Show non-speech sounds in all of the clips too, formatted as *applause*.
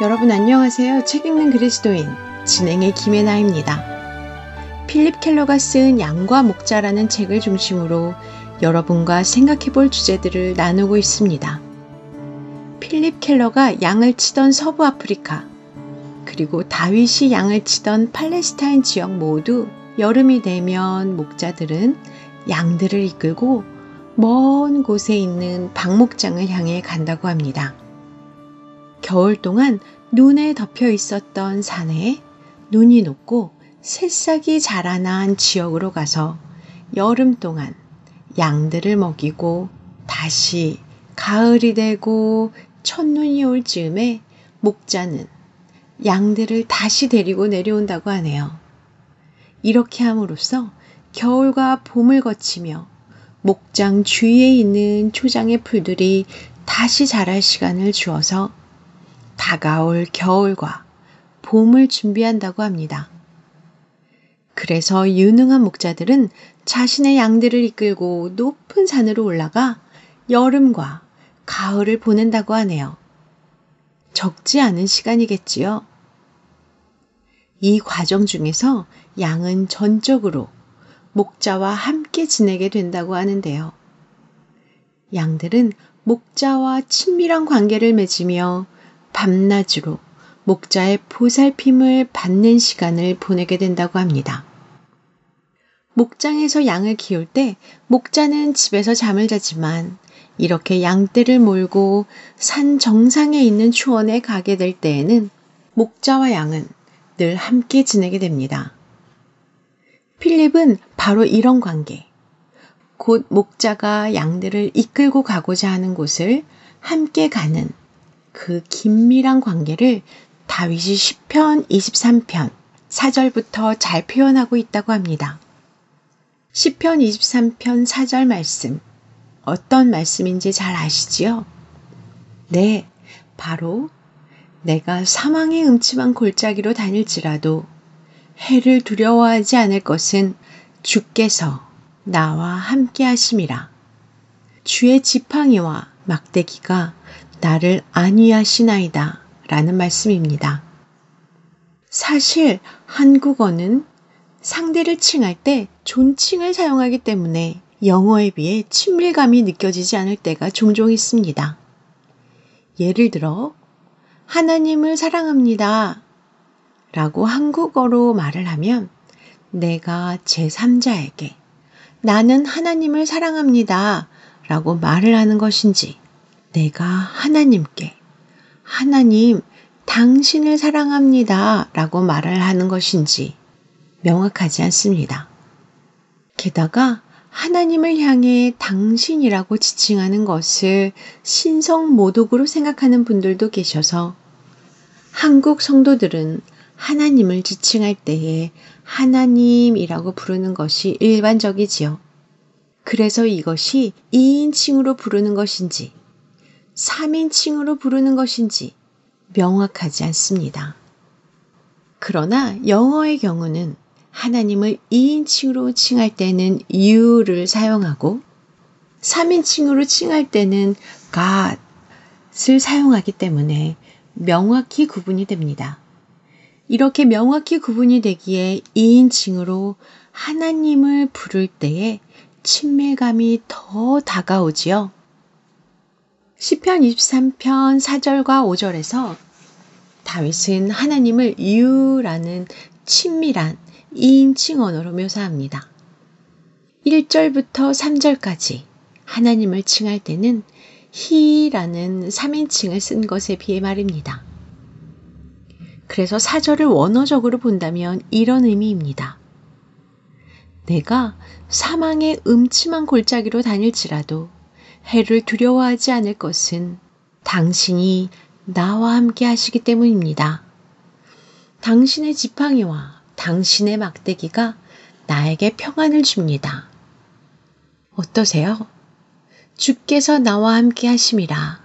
여러분 안녕하세요. 책 읽는 그리스도인 진행의 김혜나입니다. 필립 켈러가 쓴 양과 목자라는 책을 중심으로 여러분과 생각해 볼 주제들을 나누고 있습니다. 필립 켈러가 양을 치던 서부 아프리카, 그리고 다윗이 양을 치던 팔레스타인 지역 모두 여름이 되면 목자들은 양들을 이끌고 먼 곳에 있는 박목장을 향해 간다고 합니다. 겨울 동안 눈에 덮여 있었던 산에 눈이 녹고 새싹이 자라난 지역으로 가서 여름 동안 양들을 먹이고 다시 가을이 되고 첫눈이 올 즈음에 목자는 양들을 다시 데리고 내려온다고 하네요. 이렇게 함으로써 겨울과 봄을 거치며 목장 주위에 있는 초장의 풀들이 다시 자랄 시간을 주어서 다가올 겨울과 봄을 준비한다고 합니다. 그래서 유능한 목자들은 자신의 양들을 이끌고 높은 산으로 올라가 여름과 가을을 보낸다고 하네요. 적지 않은 시간이겠지요. 이 과정 중에서 양은 전적으로 목자와 함께 지내게 된다고 하는데요. 양들은 목자와 친밀한 관계를 맺으며 밤낮으로 목자의 보살핌을 받는 시간을 보내게 된다고 합니다. 목장에서 양을 키울 때 목자는 집에서 잠을 자지만 이렇게 양떼를 몰고 산 정상에 있는 초원에 가게 될 때에는 목자와 양은 늘 함께 지내게 됩니다. 필립은 바로 이런 관계, 곧 목자가 양들을 이끌고 가고자 하는 곳을 함께 가는 그 긴밀한 관계를 다윗이 10편 23편 4절부터 잘 표현하고 있다고 합니다. 10편 23편 4절 말씀 어떤 말씀인지 잘 아시지요? 네, 바로 내가 사망의 음침한 골짜기로 다닐지라도 해를 두려워하지 않을 것은 주께서 나와 함께 하심이라. 주의 지팡이와 막대기가 나를 안위하시나이다 라는 말씀입니다. 사실 한국어는 상대를 칭할 때 존칭을 사용하기 때문에 영어에 비해 친밀감이 느껴지지 않을 때가 종종 있습니다. 예를 들어, 하나님을 사랑합니다. 라고 한국어로 말을 하면 내가 제3자에게 나는 하나님을 사랑합니다. 라고 말을 하는 것인지 내가 하나님께 하나님 당신을 사랑합니다. 라고 말을 하는 것인지 명확하지 않습니다. 게다가 하나님을 향해 당신이라고 지칭하는 것을 신성 모독으로 생각하는 분들도 계셔서 한국 성도들은 하나님을 지칭할 때에 하나님이라고 부르는 것이 일반적이지요. 그래서 이것이 2인칭으로 부르는 것인지 3인칭으로 부르는 것인지 명확하지 않습니다. 그러나 영어의 경우는 하나님을 2인칭으로 칭할 때는 you를 사용하고 3인칭으로 칭할 때는 god을 사용하기 때문에 명확히 구분이 됩니다. 이렇게 명확히 구분이 되기에 2인칭으로 하나님을 부를 때에 친밀감이 더 다가오지요. 시편 23편 4절과 5절에서 다윗은 하나님을 유라는 친밀한 2인 칭 언어로 묘사합니다. 1절부터 3절까지 하나님을 칭할 때는 히라는 3인칭을 쓴 것에 비해 말입니다. 그래서 4절을 원어적으로 본다면 이런 의미입니다. 내가 사망의 음침한 골짜기로 다닐지라도 해를 두려워하지 않을 것은 당신이 나와 함께 하시기 때문입니다. 당신의 지팡이와 당신의 막대기가 나에게 평안을 줍니다. 어떠세요? 주께서 나와 함께 하심이라.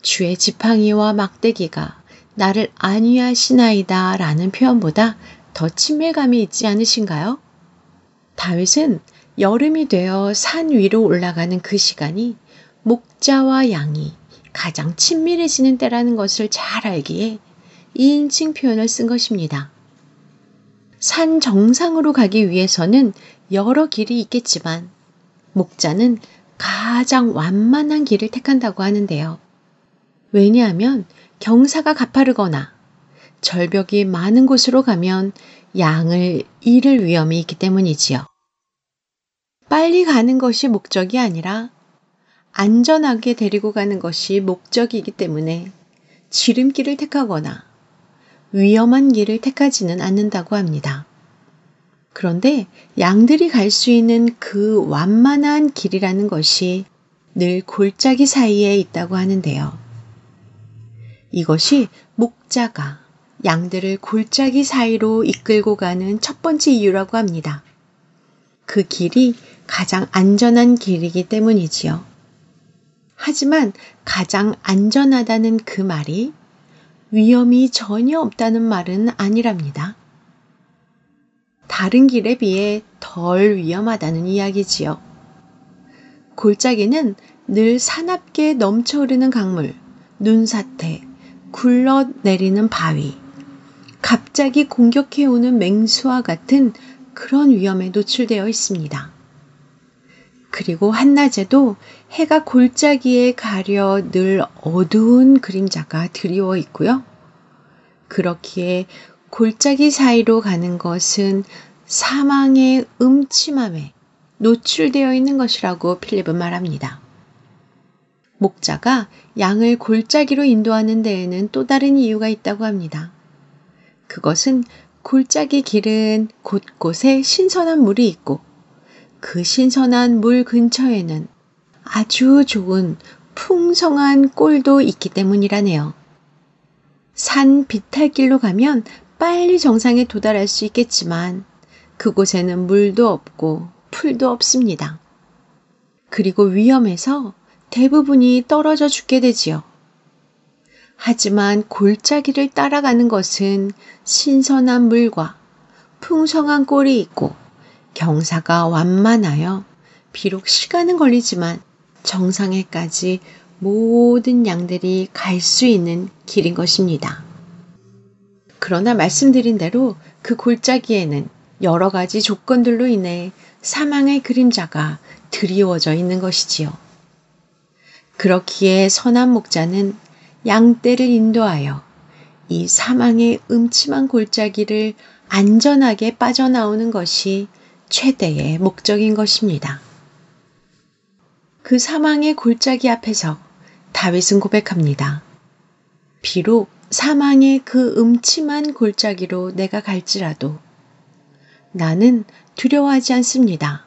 주의 지팡이와 막대기가 나를 안위하시나이다 라는 표현보다 더 친밀감이 있지 않으신가요? 다윗은 여름이 되어 산 위로 올라가는 그 시간이 목자와 양이 가장 친밀해지는 때라는 것을 잘 알기에 2인칭 표현을 쓴 것입니다. 산 정상으로 가기 위해서는 여러 길이 있겠지만 목자는 가장 완만한 길을 택한다고 하는데요. 왜냐하면 경사가 가파르거나 절벽이 많은 곳으로 가면 양을 잃을 위험이 있기 때문이지요. 빨리 가는 것이 목적이 아니라 안전하게 데리고 가는 것이 목적이기 때문에 지름길을 택하거나 위험한 길을 택하지는 않는다고 합니다. 그런데 양들이 갈 수 있는 그 완만한 길이라는 것이 늘 골짜기 사이에 있다고 하는데요. 이것이 목자가 양들을 골짜기 사이로 이끌고 가는 첫 번째 이유라고 합니다. 그 길이 가장 안전한 길이기 때문이지요. 하지만 가장 안전하다는 그 말이 위험이 전혀 없다는 말은 아니랍니다. 다른 길에 비해 덜 위험하다는 이야기지요. 골짜기는 늘 사납게 넘쳐 흐르는 강물, 눈사태, 굴러 내리는 바위, 갑자기 공격해오는 맹수와 같은 그런 위험에 노출되어 있습니다. 그리고 한낮에도 해가 골짜기에 가려 늘 어두운 그림자가 드리워 있고요. 그렇기에 골짜기 사이로 가는 것은 사망의 음침함에 노출되어 있는 것이라고 필립은 말합니다. 목자가 양을 골짜기로 인도하는 데에는 또 다른 이유가 있다고 합니다. 그것은 골짜기 길은 곳곳에 신선한 물이 있고 그 신선한 물 근처에는 아주 좋은 풍성한 꼴도 있기 때문이라네요. 산 비탈길로 가면 빨리 정상에 도달할 수 있겠지만 그곳에는 물도 없고 풀도 없습니다. 그리고 위험해서 대부분이 떨어져 죽게 되지요. 하지만 골짜기를 따라가는 것은 신선한 물과 풍성한 꼴이 있고 경사가 완만하여 비록 시간은 걸리지만 정상에까지 모든 양들이 갈 수 있는 길인 것입니다. 그러나 말씀드린 대로 그 골짜기에는 여러 가지 조건들로 인해 사망의 그림자가 드리워져 있는 것이지요. 그렇기에 선한 목자는 양떼를 인도하여 이 사망의 음침한 골짜기를 안전하게 빠져나오는 것이 최대의 목적인 것입니다. 그 사망의 골짜기 앞에서 다윗은 고백합니다. 비록 사망의 그 음침한 골짜기로 내가 갈지라도 나는 두려워하지 않습니다.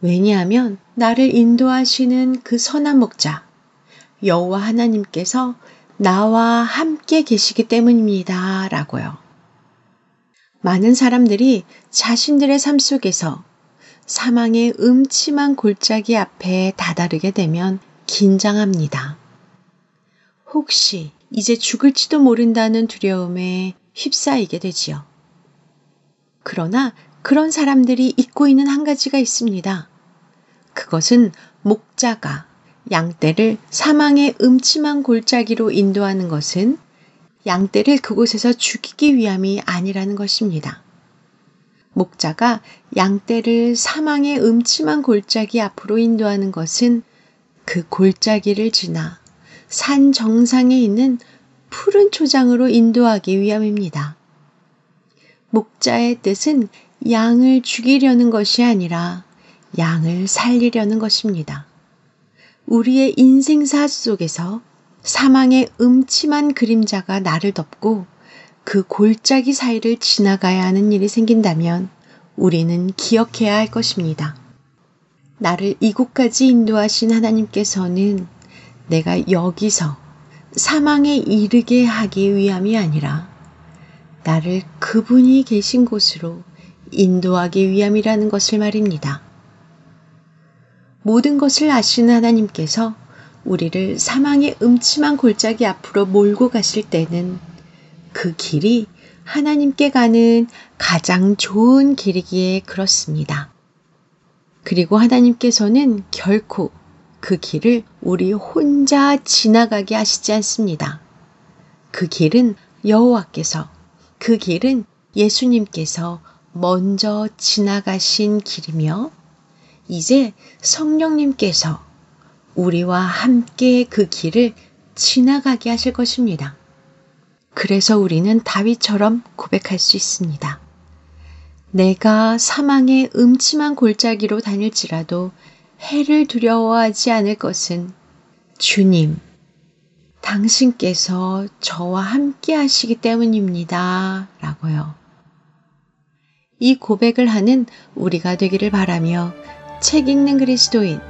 왜냐하면 나를 인도하시는 그 선한 목자 여호와 하나님께서 나와 함께 계시기 때문입니다. 라고요. 많은 사람들이 자신들의 삶 속에서 사망의 음침한 골짜기 앞에 다다르게 되면 긴장합니다. 혹시 이제 죽을지도 모른다는 두려움에 휩싸이게 되지요. 그러나 그런 사람들이 잊고 있는 한 가지가 있습니다. 그것은 목자가 양떼를 사망의 음침한 골짜기로 인도하는 것은 양떼를 그곳에서 죽이기 위함이 아니라는 것입니다. 목자가 양떼를 사망의 음침한 골짜기 앞으로 인도하는 것은 그 골짜기를 지나 산 정상에 있는 푸른 초장으로 인도하기 위함입니다. 목자의 뜻은 양을 죽이려는 것이 아니라 양을 살리려는 것입니다. 우리의 인생사 속에서 사망의 음침한 그림자가 나를 덮고 그 골짜기 사이를 지나가야 하는 일이 생긴다면 우리는 기억해야 할 것입니다. 나를 이곳까지 인도하신 하나님께서는 내가 여기서 사망에 이르게 하기 위함이 아니라 나를 그분이 계신 곳으로 인도하기 위함이라는 것을 말입니다. 모든 것을 아시는 하나님께서 우리를 사망의 음침한 골짜기 앞으로 몰고 가실 때는 그 길이 하나님께 가는 가장 좋은 길이기에 그렇습니다. 그리고 하나님께서는 결코 그 길을 우리 혼자 지나가게 하시지 않습니다. 그 길은 여호와께서, 그 길은 예수님께서 먼저 지나가신 길이며, 이제 성령님께서 우리와 함께 그 길을 지나가게 하실 것입니다. 그래서 우리는 다윗처럼 고백할 수 있습니다. 내가 사망의 음침한 골짜기로 다닐지라도 해를 두려워하지 않을 것은 주님, 당신께서 저와 함께 하시기 때문입니다. 라고요. 이 고백을 하는 우리가 되기를 바라며 책 읽는 그리스도인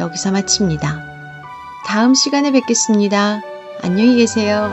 여기서 마칩니다. 다음 시간에 뵙겠습니다. 안녕히 계세요.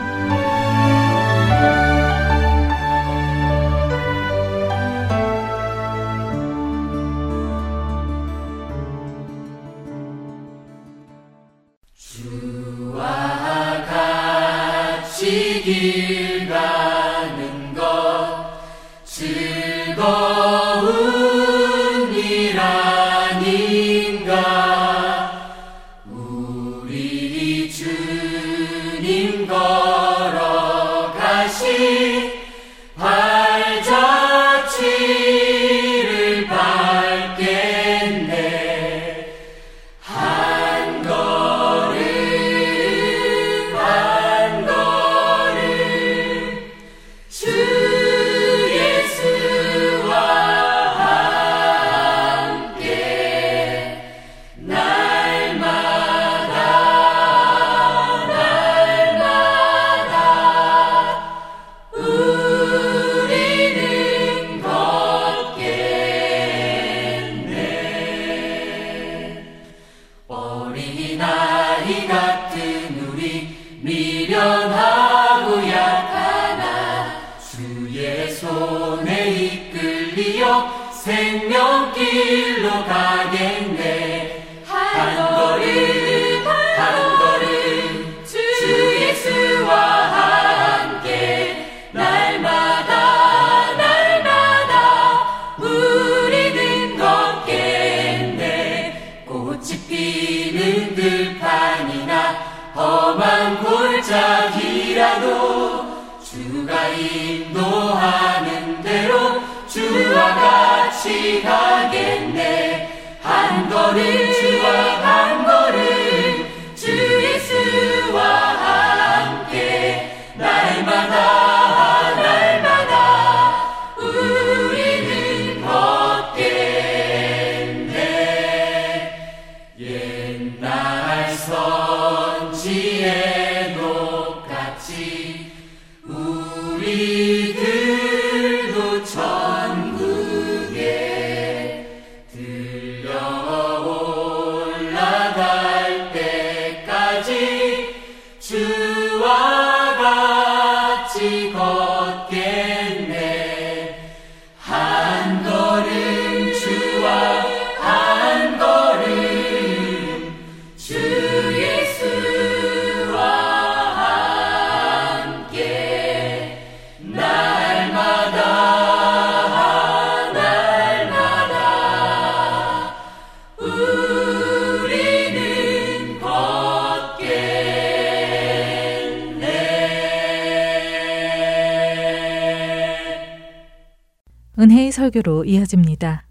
설교로 이어집니다.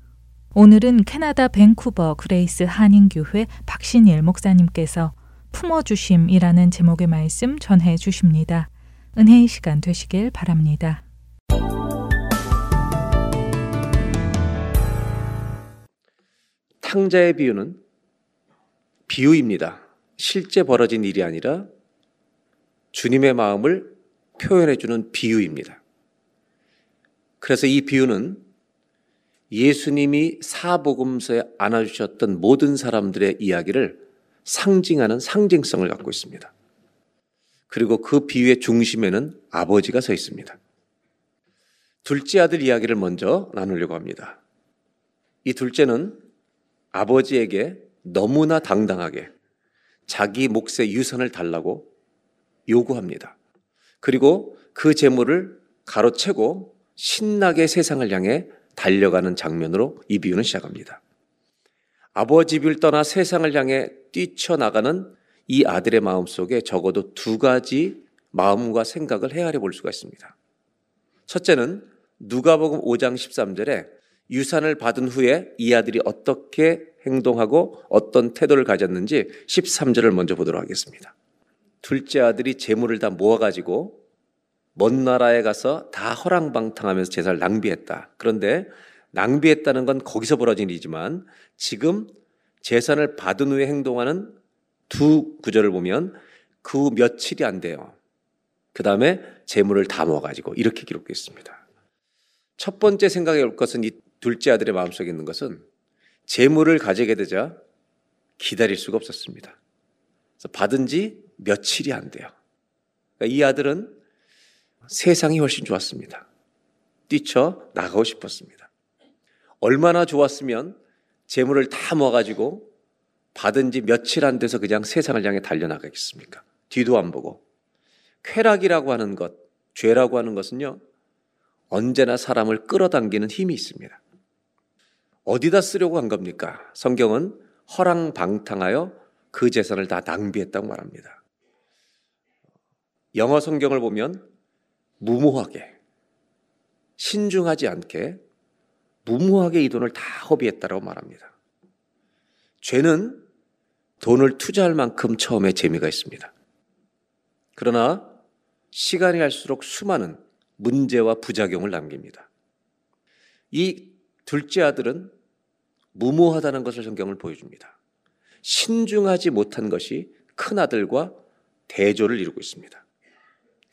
오늘은 캐나다 밴쿠버 그레이스 한인교회 박신일 목사님께서 품어주심이라는 제목의 말씀 전해 주십니다. 은혜의 시간 되시길 바랍니다. 탕자의 비유는 비유입니다. 실제 벌어진 일이 아니라 주님의 마음을 표현해 주는 비유입니다. 그래서 이 비유는 예수님이 사복음서에 안아주셨던 모든 사람들의 이야기를 상징하는 상징성을 갖고 있습니다. 그리고 그 비유의 중심에는 아버지가 서 있습니다. 둘째 아들 이야기를 먼저 나누려고 합니다. 이 둘째는 아버지에게 너무나 당당하게 자기 몫의 유산을 달라고 요구합니다. 그리고 그 재물을 가로채고 신나게 세상을 향해 달려가는 장면으로 이 비유는 시작합니다. 아버지 집을 떠나 세상을 향해 뛰쳐나가는 이 아들의 마음 속에 적어도 두 가지 마음과 생각을 헤아려 볼 수가 있습니다. 첫째는 누가복음 5장 13절에 유산을 받은 후에 이 아들이 어떻게 행동하고 어떤 태도를 가졌는지 13절을 먼저 보도록 하겠습니다. 둘째 아들이 재물을 다 모아가지고 먼 나라에 가서 다 허랑방탕하면서 제사를 낭비했다. 그런데 낭비했다는 건 거기서 벌어진 일이지만 지금 재산을 받은 후에 행동하는 두 구절을 보면 그 며칠이 안 돼요. 그 다음에 재물을 다 모아가지고 이렇게 기록되어 있습니다. 첫 번째 생각해 올 것은 이 둘째 아들의 마음속에 있는 것은 재물을 가지게 되자 기다릴 수가 없었습니다. 그래서 받은 지 며칠이 안 돼요. 그러니까 이 아들은 세상이 훨씬 좋았습니다. 뛰쳐 나가고 싶었습니다. 얼마나 좋았으면 재물을 다 모아가지고 받은 지 며칠 안 돼서 그냥 세상을 향해 달려나가겠습니까? 뒤도 안 보고. 쾌락이라고 하는 것, 죄라고 하는 것은요, 언제나 사람을 끌어당기는 힘이 있습니다. 어디다 쓰려고 한 겁니까? 성경은 허랑방탕하여 그 재산을 다 낭비했다고 말합니다. 영어 성경을 보면 무모하게, 신중하지 않게, 무모하게 이 돈을 다 허비했다고 말합니다. 죄는 돈을 투자할 만큼 처음에 재미가 있습니다. 그러나 시간이 갈수록 수많은 문제와 부작용을 남깁니다. 이 둘째 아들은 무모하다는 것을 성경을 보여줍니다. 신중하지 못한 것이 큰 아들과 대조를 이루고 있습니다.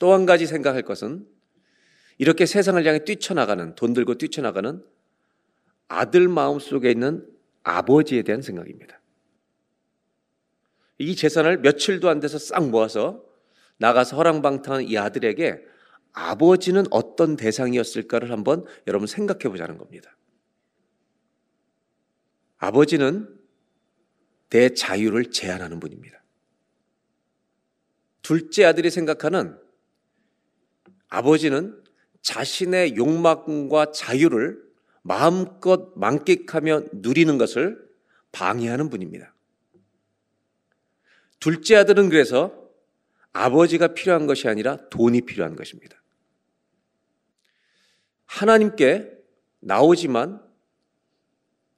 또 한 가지 생각할 것은 이렇게 세상을 향해 뛰쳐나가는, 돈 들고 뛰쳐나가는 아들 마음 속에 있는 아버지에 대한 생각입니다. 이 재산을 며칠도 안 돼서 싹 모아서 나가서 허랑방탕한 이 아들에게 아버지는 어떤 대상이었을까를 한번 여러분 생각해 보자는 겁니다. 아버지는 내 자유를 제한하는 분입니다. 둘째 아들이 생각하는 아버지는 자신의 욕망과 자유를 마음껏 만끽하며 누리는 것을 방해하는 분입니다. 둘째 아들은 그래서 아버지가 필요한 것이 아니라 돈이 필요한 것입니다. 하나님께 나오지만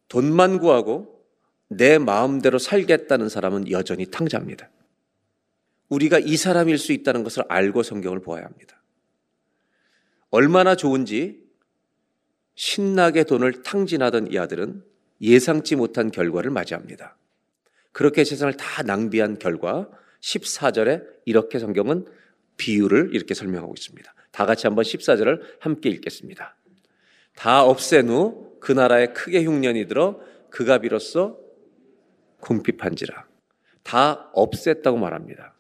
돈만 구하고 내 마음대로 살겠다는 사람은 여전히 탕자입니다. 우리가 이 사람일 수 있다는 것을 알고 성경을 보아야 합니다. 얼마나 좋은지 신나게 돈을 탕진하던 이 아들은 예상치 못한 결과를 맞이합니다. 그렇게 세상을 다 낭비한 결과 14절에 이렇게 성경은 비유를 이렇게 설명하고 있습니다. 다 같이 한번 14절을 함께 읽겠습니다. 다 없앤 후 그 나라에 크게 흉년이 들어 그가 비로소 궁핍한지라. 다 없앴다고 말합니다.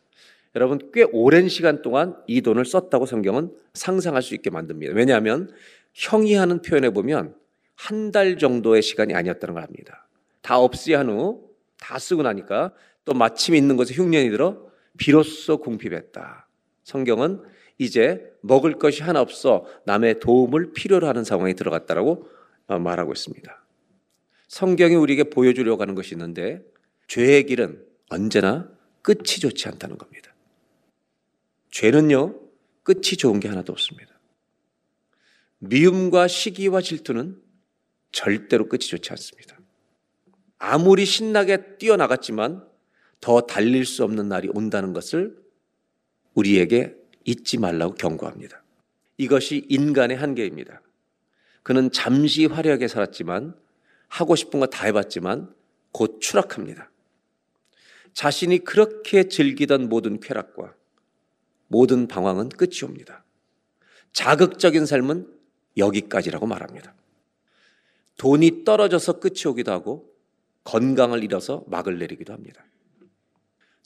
여러분 꽤 오랜 시간 동안 이 돈을 썼다고 성경은 상상할 수 있게 만듭니다. 왜냐하면 형이 하는 표현에 보면 한 달 정도의 시간이 아니었다는 걸 합니다. 다 없이한 후 다 쓰고 나니까 또 마침 있는 곳에 흉년이 들어 비로소 궁핍했다. 성경은 이제 먹을 것이 하나 없어 남의 도움을 필요로 하는 상황에 들어갔다라고 어, 말하고 있습니다. 성경이 우리에게 보여주려고 하는 것이 있는데 죄의 길은 언제나 끝이 좋지 않다는 겁니다. 죄는요, 끝이 좋은 게 하나도 없습니다. 미움과 시기와 질투는 절대로 끝이 좋지 않습니다. 아무리 신나게 뛰어나갔지만 더 달릴 수 없는 날이 온다는 것을 우리에게 잊지 말라고 경고합니다. 이것이 인간의 한계입니다. 그는 잠시 화려하게 살았지만 하고 싶은 거 다 해봤지만 곧 추락합니다. 자신이 그렇게 즐기던 모든 쾌락과 모든 방황은 끝이 옵니다. 자극적인 삶은 여기까지라고 말합니다. 돈이 떨어져서 끝이 오기도 하고 건강을 잃어서 막을 내리기도 합니다.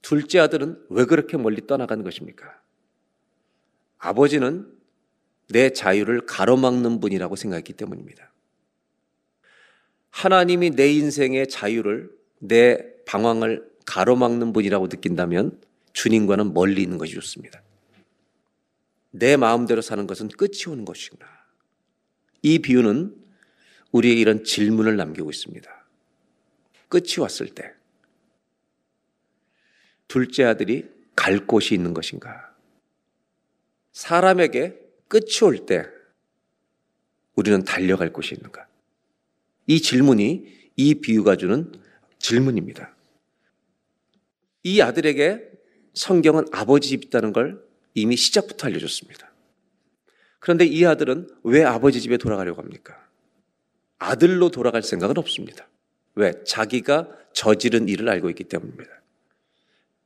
둘째 아들은 왜 그렇게 멀리 떠나간 것입니까? 아버지는 내 자유를 가로막는 분이라고 생각했기 때문입니다. 하나님이 내 인생의 자유를, 내 방황을 가로막는 분이라고 느낀다면 주님과는 멀리 있는 것이 좋습니다. 내 마음대로 사는 것은 끝이 오는 것이구나. 이 비유는 우리의 이런 질문을 남기고 있습니다. 끝이 왔을 때, 둘째 아들이 갈 곳이 있는 것인가? 사람에게 끝이 올 때, 우리는 달려갈 곳이 있는가? 이 질문이 이 비유가 주는 질문입니다. 이 아들에게 성경은 아버지 집 있다는 걸 이미 시작부터 알려줬습니다. 그런데 이 아들은 왜 아버지 집에 돌아가려고 합니까? 아들로 돌아갈 생각은 없습니다. 왜? 자기가 저지른 일을 알고 있기 때문입니다.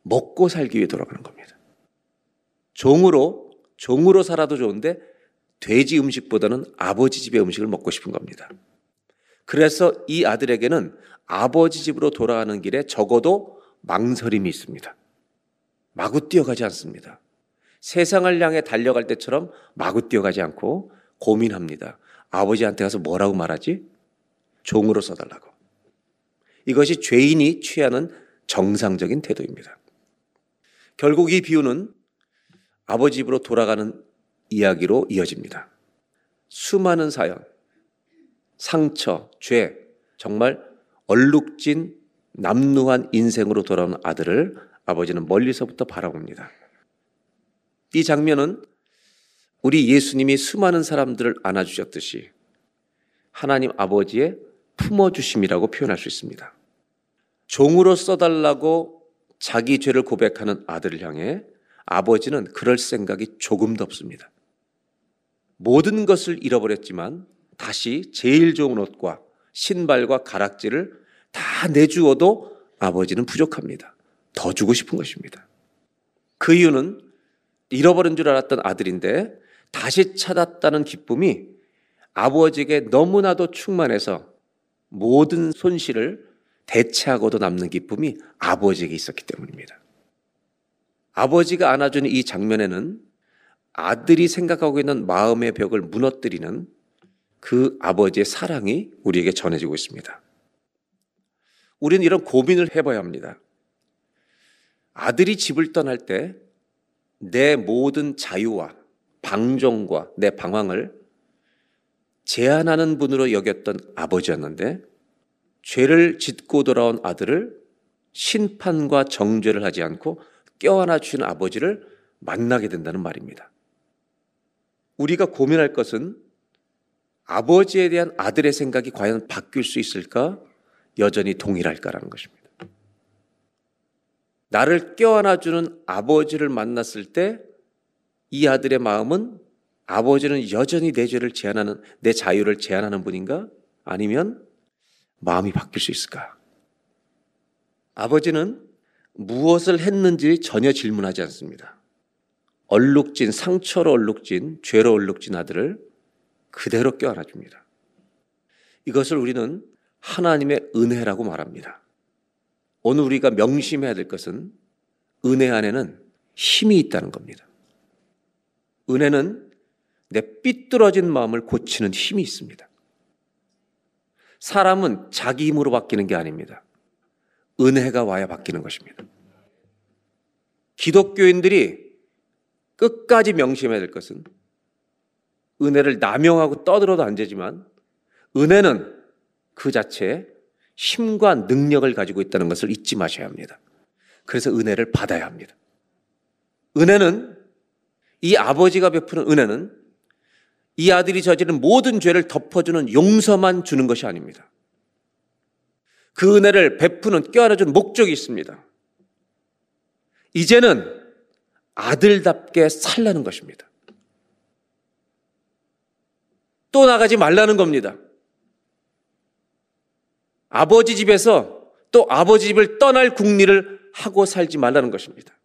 먹고 살기 위해 돌아가는 겁니다. 종으로, 종으로 살아도 좋은데 돼지 음식보다는 아버지 집의 음식을 먹고 싶은 겁니다. 그래서 이 아들에게는 아버지 집으로 돌아가는 길에 적어도 망설임이 있습니다. 마구 뛰어가지 않습니다. 세상을 향해 달려갈 때처럼 마구 뛰어가지 않고 고민합니다. 아버지한테 가서 뭐라고 말하지? 종으로 써달라고. 이것이 죄인이 취하는 정상적인 태도입니다. 결국 이 비유는 아버지 집으로 돌아가는 이야기로 이어집니다. 수많은 사연, 상처, 죄, 정말 얼룩진 남루한 인생으로 돌아온 아들을 아버지는 멀리서부터 바라봅니다. 이 장면은 우리 예수님이 수많은 사람들을 안아주셨듯이 하나님 아버지의 품어주심이라고 표현할 수 있습니다. 종으로 써달라고 자기 죄를 고백하는 아들을 향해 아버지는 그럴 생각이 조금도 없습니다. 모든 것을 잃어버렸지만 다시 제일 좋은 옷과 신발과 가락지를 다 내주어도 아버지는 부족합니다. 더 주고 싶은 것입니다. 그 이유는 잃어버린 줄 알았던 아들인데 다시 찾았다는 기쁨이 아버지에게 너무나도 충만해서 모든 손실을 대체하고도 남는 기쁨이 아버지에게 있었기 때문입니다. 아버지가 안아주는 이 장면에는 아들이 생각하고 있는 마음의 벽을 무너뜨리는 그 아버지의 사랑이 우리에게 전해지고 있습니다. 우리는 이런 고민을 해봐야 합니다. 아들이 집을 떠날 때 내 모든 자유와 방종과 내 방황을 제한하는 분으로 여겼던 아버지였는데 죄를 짓고 돌아온 아들을 심판과 정죄를 하지 않고 껴안아 주는 아버지를 만나게 된다는 말입니다. 우리가 고민할 것은 아버지에 대한 아들의 생각이 과연 바뀔 수 있을까? 여전히 동일할까라는 것입니다. 나를 껴안아주는 아버지를 만났을 때 이 아들의 마음은 아버지는 여전히 내 죄를 제한하는, 내 자유를 제한하는 분인가? 아니면 마음이 바뀔 수 있을까? 아버지는 무엇을 했는지 전혀 질문하지 않습니다. 얼룩진, 상처로 얼룩진, 죄로 얼룩진 아들을 그대로 껴안아 줍니다. 이것을 우리는 하나님의 은혜라고 말합니다. 오늘 우리가 명심해야 될 것은 은혜 안에는 힘이 있다는 겁니다. 은혜는 내 삐뚤어진 마음을 고치는 힘이 있습니다. 사람은 자기 힘으로 바뀌는 게 아닙니다. 은혜가 와야 바뀌는 것입니다. 기독교인들이 끝까지 명심해야 될 것은 은혜를 남용하고 떠들어도 안 되지만 은혜는 그 자체에 힘과 능력을 가지고 있다는 것을 잊지 마셔야 합니다. 그래서 은혜를 받아야 합니다. 은혜는 이 아버지가 베푸는 은혜는 이 아들이 저지른 모든 죄를 덮어주는 용서만 주는 것이 아닙니다. 그 은혜를 베푸는 껴안아주는 목적이 있습니다. 이제는 아들답게 살라는 것입니다. 또 나가지 말라는 겁니다. 아버지 집에서 또 아버지 집을 떠날 국리를 하고 살지 말라는 것입니다.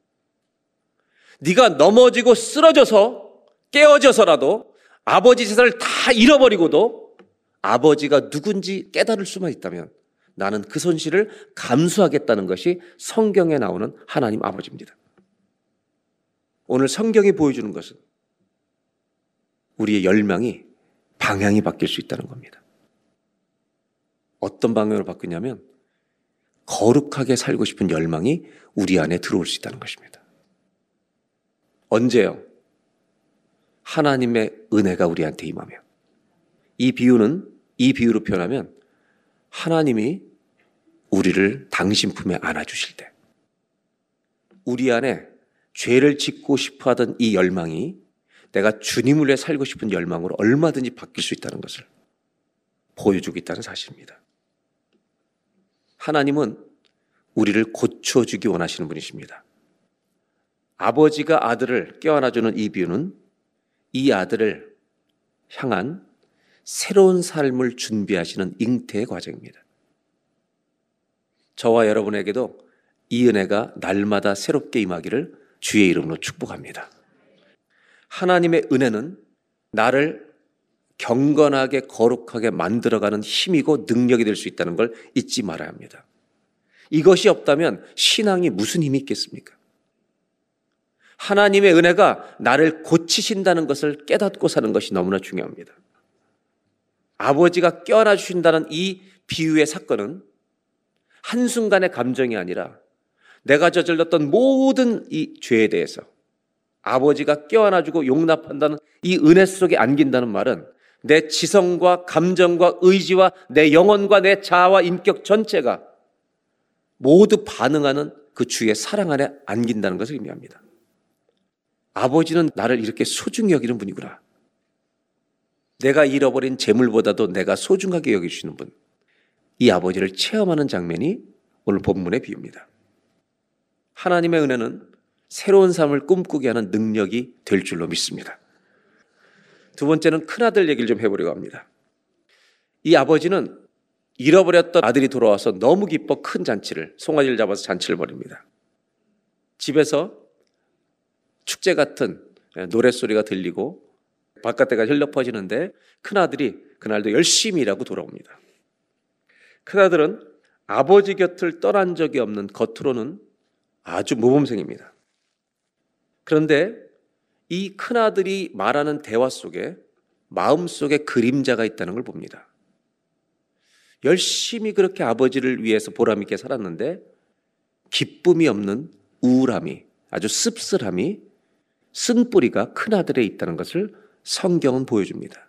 네가 넘어지고 쓰러져서 깨어져서라도 아버지 재산을 다 잃어버리고도 아버지가 누군지 깨달을 수만 있다면 나는 그 손실을 감수하겠다는 것이 성경에 나오는 하나님 아버지입니다. 오늘 성경이 보여주는 것은 우리의 열망이 방향이 바뀔 수 있다는 겁니다. 어떤 방향으로 바뀌냐면 거룩하게 살고 싶은 열망이 우리 안에 들어올 수 있다는 것입니다. 언제요? 하나님의 은혜가 우리한테 임하면. 이 비유는 이 비유로 표현하면 하나님이 우리를 당신 품에 안아주실 때 우리 안에 죄를 짓고 싶어 하던 이 열망이 내가 주님을 위해 살고 싶은 열망으로 얼마든지 바뀔 수 있다는 것을 보여주고 있다는 사실입니다. 하나님은 우리를 고쳐주기 원하시는 분이십니다. 아버지가 아들을 껴안아주는 이 비유는 이 아들을 향한 새로운 삶을 준비하시는 잉태의 과정입니다. 저와 여러분에게도 이 은혜가 날마다 새롭게 임하기를 주의 이름으로 축복합니다. 하나님의 은혜는 나를 경건하게 거룩하게 만들어가는 힘이고 능력이 될 수 있다는 걸 잊지 말아야 합니다. 이것이 없다면 신앙이 무슨 힘이 있겠습니까? 하나님의 은혜가 나를 고치신다는 것을 깨닫고 사는 것이 너무나 중요합니다. 아버지가 껴안아 주신다는 이 비유의 사건은 한순간의 감정이 아니라 내가 저질렀던 모든 이 죄에 대해서 아버지가 껴안아주고 용납한다는 이 은혜 속에 안긴다는 말은 내 지성과 감정과 의지와 내 영혼과 내 자아와 인격 전체가 모두 반응하는 그 주의 사랑 안에 안긴다는 것을 의미합니다. 아버지는 나를 이렇게 소중히 여기는 분이구나. 내가 잃어버린 재물보다도 내가 소중하게 여기시는 분. 이 아버지를 체험하는 장면이 오늘 본문의 비유입니다. 하나님의 은혜는 새로운 삶을 꿈꾸게 하는 능력이 될 줄로 믿습니다. 두 번째는 큰아들 얘기를 좀 해보려고 합니다. 이 아버지는 잃어버렸던 아들이 돌아와서 너무 기뻐 큰 잔치를, 송아지를 잡아서 잔치를 벌입니다. 집에서 축제 같은 노랫소리가 들리고 바깥에가 흘러 퍼지는데 큰아들이 그날도 열심히 일하고 돌아옵니다. 큰아들은 아버지 곁을 떠난 적이 없는 겉으로는 아주 모범생입니다. 그런데 이 큰아들이 말하는 대화 속에 마음속에 그림자가 있다는 걸 봅니다. 열심히 그렇게 아버지를 위해서 보람있게 살았는데 기쁨이 없는 우울함이 아주 씁쓸함이 쓴뿌리가 큰아들에 있다는 것을 성경은 보여줍니다.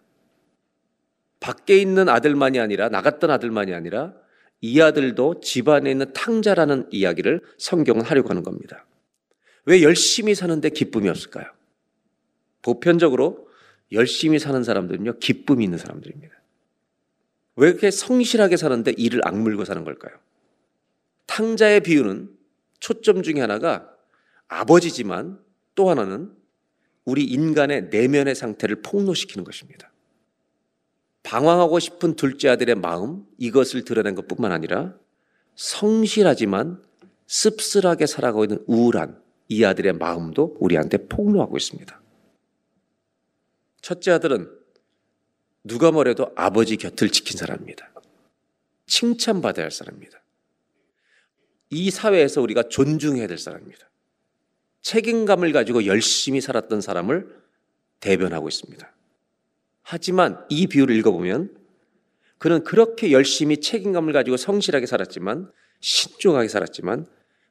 밖에 있는 아들만이 아니라 나갔던 아들만이 아니라 이 아들도 집안에 있는 탕자라는 이야기를 성경은 하려고 하는 겁니다. 왜 열심히 사는데 기쁨이 없을까요? 보편적으로 열심히 사는 사람들은요, 기쁨이 있는 사람들입니다. 왜 이렇게 성실하게 사는데 이를 악물고 사는 걸까요? 탕자의 비유는 초점 중에 하나가 아버지지만 또 하나는 우리 인간의 내면의 상태를 폭로시키는 것입니다. 방황하고 싶은 둘째 아들의 마음, 이것을 드러낸 것 뿐만 아니라 성실하지만 씁쓸하게 살아가고 있는 우울한 이 아들의 마음도 우리한테 폭로하고 있습니다. 첫째 아들은 누가 뭐래도 아버지 곁을 지킨 사람입니다. 칭찬받아야 할 사람입니다. 이 사회에서 우리가 존중해야 될 사람입니다. 책임감을 가지고 열심히 살았던 사람을 대변하고 있습니다. 하지만 이 비유를 읽어보면 그는 그렇게 열심히 책임감을 가지고 성실하게 살았지만 신중하게 살았지만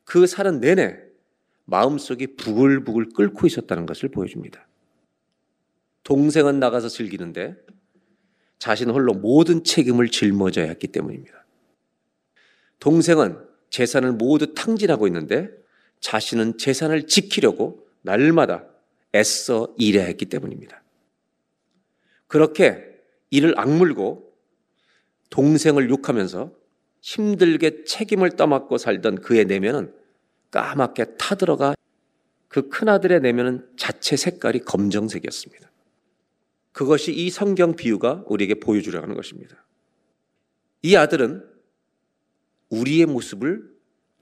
그 사는 내내 마음속이 부글부글 끓고 있었다는 것을 보여줍니다. 동생은 나가서 즐기는데 자신 홀로 모든 책임을 짊어져야 했기 때문입니다. 동생은 재산을 모두 탕진하고 있는데 자신은 재산을 지키려고 날마다 애써 일해야 했기 때문입니다. 그렇게 이를 악물고 동생을 욕하면서 힘들게 책임을 떠맡고 살던 그의 내면은 까맣게 타들어가 그 큰아들의 내면은 자체 색깔이 검정색이었습니다. 그것이 이 성경 비유가 우리에게 보여주려 하는 것입니다. 이 아들은 우리의 모습을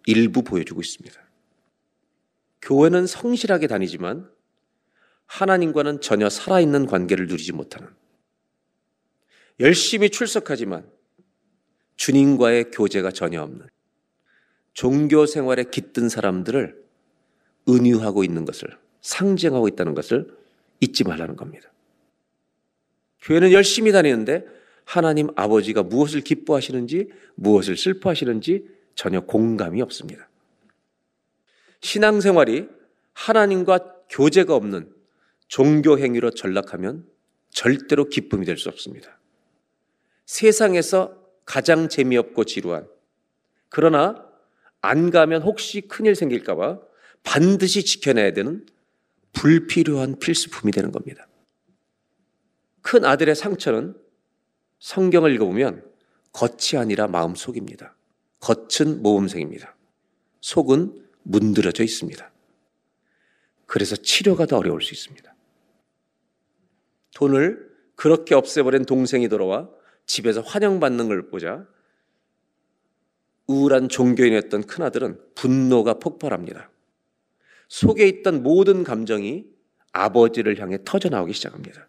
일부 보여주고 있습니다. 교회는 성실하게 다니지만 하나님과는 전혀 살아있는 관계를 누리지 못하는 열심히 출석하지만 주님과의 교제가 전혀 없는 종교 생활에 깃든 사람들을 은유하고 있는 것을 상징하고 있다는 것을 잊지 말라는 겁니다. 교회는 열심히 다니는데 하나님 아버지가 무엇을 기뻐하시는지 무엇을 슬퍼하시는지 전혀 공감이 없습니다. 신앙생활이 하나님과 교제가 없는 종교 행위로 전락하면 절대로 기쁨이 될 수 없습니다. 세상에서 가장 재미없고 지루한 그러나 안 가면 혹시 큰일 생길까봐 반드시 지켜내야 되는 불필요한 필수품이 되는 겁니다. 큰 아들의 상처는 성경을 읽어보면 겉이 아니라 마음속입니다. 겉은 모범생입니다. 속은 문드러져 있습니다. 그래서 치료가 더 어려울 수 있습니다. 돈을 그렇게 없애버린 동생이 돌아와 집에서 환영받는 걸 보자 우울한 종교인이었던 큰아들은 분노가 폭발합니다. 속에 있던 모든 감정이 아버지를 향해 터져나오기 시작합니다.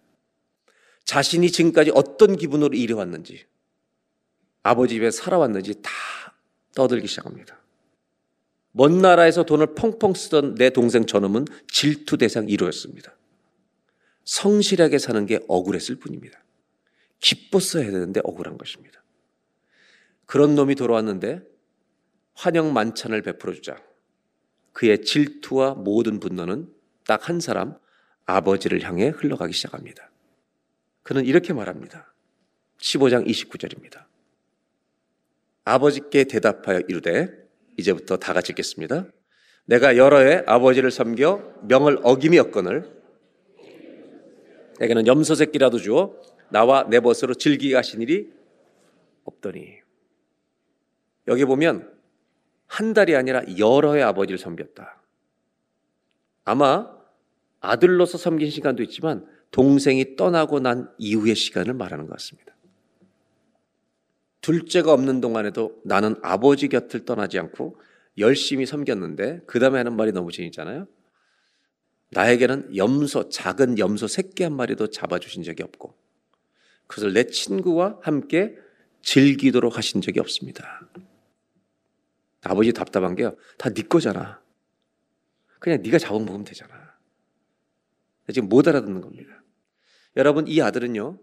자신이 지금까지 어떤 기분으로 일해왔는지, 아버지 집에 살아왔는지 다 떠들기 시작합니다. 먼 나라에서 돈을 펑펑 쓰던 내 동생 저놈은 질투 대상 1호였습니다. 성실하게 사는 게 억울했을 뿐입니다. 기뻤어야 되는데 억울한 것입니다. 그런 놈이 돌아왔는데 환영 만찬을 베풀어 주자. 그의 질투와 모든 분노는 딱 한 사람 아버지를 향해 흘러가기 시작합니다. 그는 이렇게 말합니다. 15장 29절입니다. 아버지께 대답하여 이르되 이제부터 다 같이 읽겠습니다. 내가 여러 해 아버지를 섬겨 명을 어김이 없거늘 내게는 염소 새끼라도 주어 나와 내 벗으로 즐기게 하신 일이 없더니 여기 보면 한 달이 아니라 여러 해 아버지를 섬겼다. 아마 아들로서 섬긴 시간도 있지만 동생이 떠나고 난 이후의 시간을 말하는 것 같습니다. 둘째가 없는 동안에도 나는 아버지 곁을 떠나지 않고 열심히 섬겼는데 그 다음에 하는 말이 너무 재밌잖아요. 나에게는 염소, 작은 염소 새끼 한 마리도 잡아주신 적이 없고 그것을 내 친구와 함께 즐기도록 하신 적이 없습니다. 아버지 답답한 게요. 다 네 거잖아. 그냥 네가 잡아먹으면 되잖아. 지금 못 알아듣는 겁니다. 여러분 이 아들은요.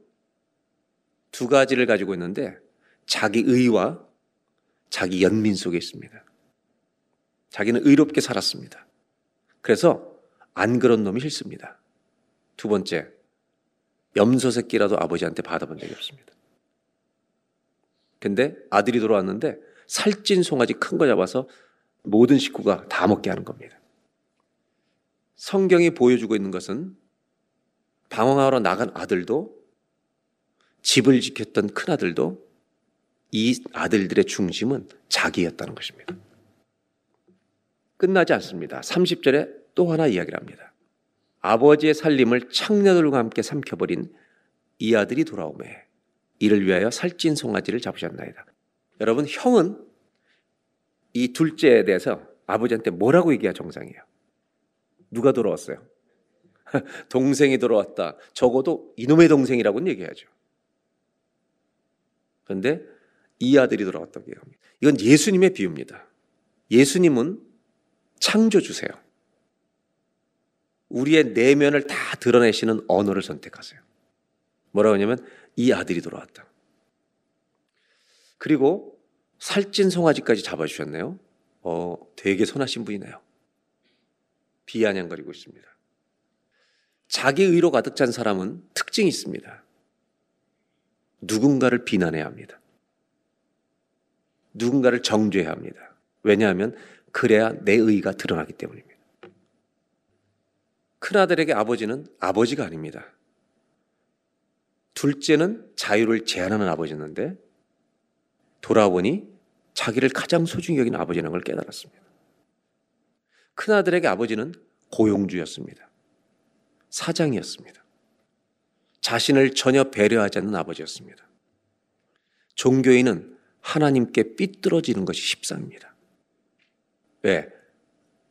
두 가지를 가지고 있는데 자기 의와 자기 연민 속에 있습니다. 자기는 의롭게 살았습니다. 그래서 안 그런 놈이 싫습니다. 두 번째, 염소 새끼라도 아버지한테 받아본 적이 없습니다. 근데 아들이 돌아왔는데 살찐 송아지 큰 거 잡아서 모든 식구가 다 먹게 하는 겁니다. 성경이 보여주고 있는 것은 방황하러 나간 아들도 집을 지켰던 큰 아들도 이 아들들의 중심은 자기였다는 것입니다. 끝나지 않습니다. 30절에 또 하나 이야기를 합니다. 아버지의 살림을 창녀들과 함께 삼켜버린 이 아들이 돌아오매 이를 위하여 살찐 송아지를 잡으셨나이다. 여러분 형은 이 둘째에 대해서 아버지한테 뭐라고 얘기해야 정상이에요? 누가 돌아왔어요? *laughs* 동생이 돌아왔다. 적어도 이놈의 동생이라고는 얘기하죠. 그런데 이 아들이 돌아왔다고 얘기합니다. 이건 예수님의 비유입니다. 예수님은 창조주세요. 우리의 내면을 다 드러내시는 언어를 선택하세요. 뭐라고 하냐면 이 아들이 돌아왔다. 그리고 살찐 송아지까지 잡아주셨네요. 어, 되게 선하신 분이네요. 비아냥거리고 있습니다. 자기 의로 가득 찬 사람은 특징이 있습니다. 누군가를 비난해야 합니다. 누군가를 정죄해야 합니다. 왜냐하면 그래야 내 의가 드러나기 때문입니다. 큰아들에게 아버지는 아버지가 아닙니다. 둘째는 자유를 제한하는 아버지였는데 돌아보니 자기를 가장 소중히 여기는 아버지라는 걸 깨달았습니다. 큰아들에게 아버지는 고용주였습니다. 사장이었습니다. 자신을 전혀 배려하지 않는 아버지였습니다. 종교인은 하나님께 삐뚤어지는 것이 십상입니다. 왜?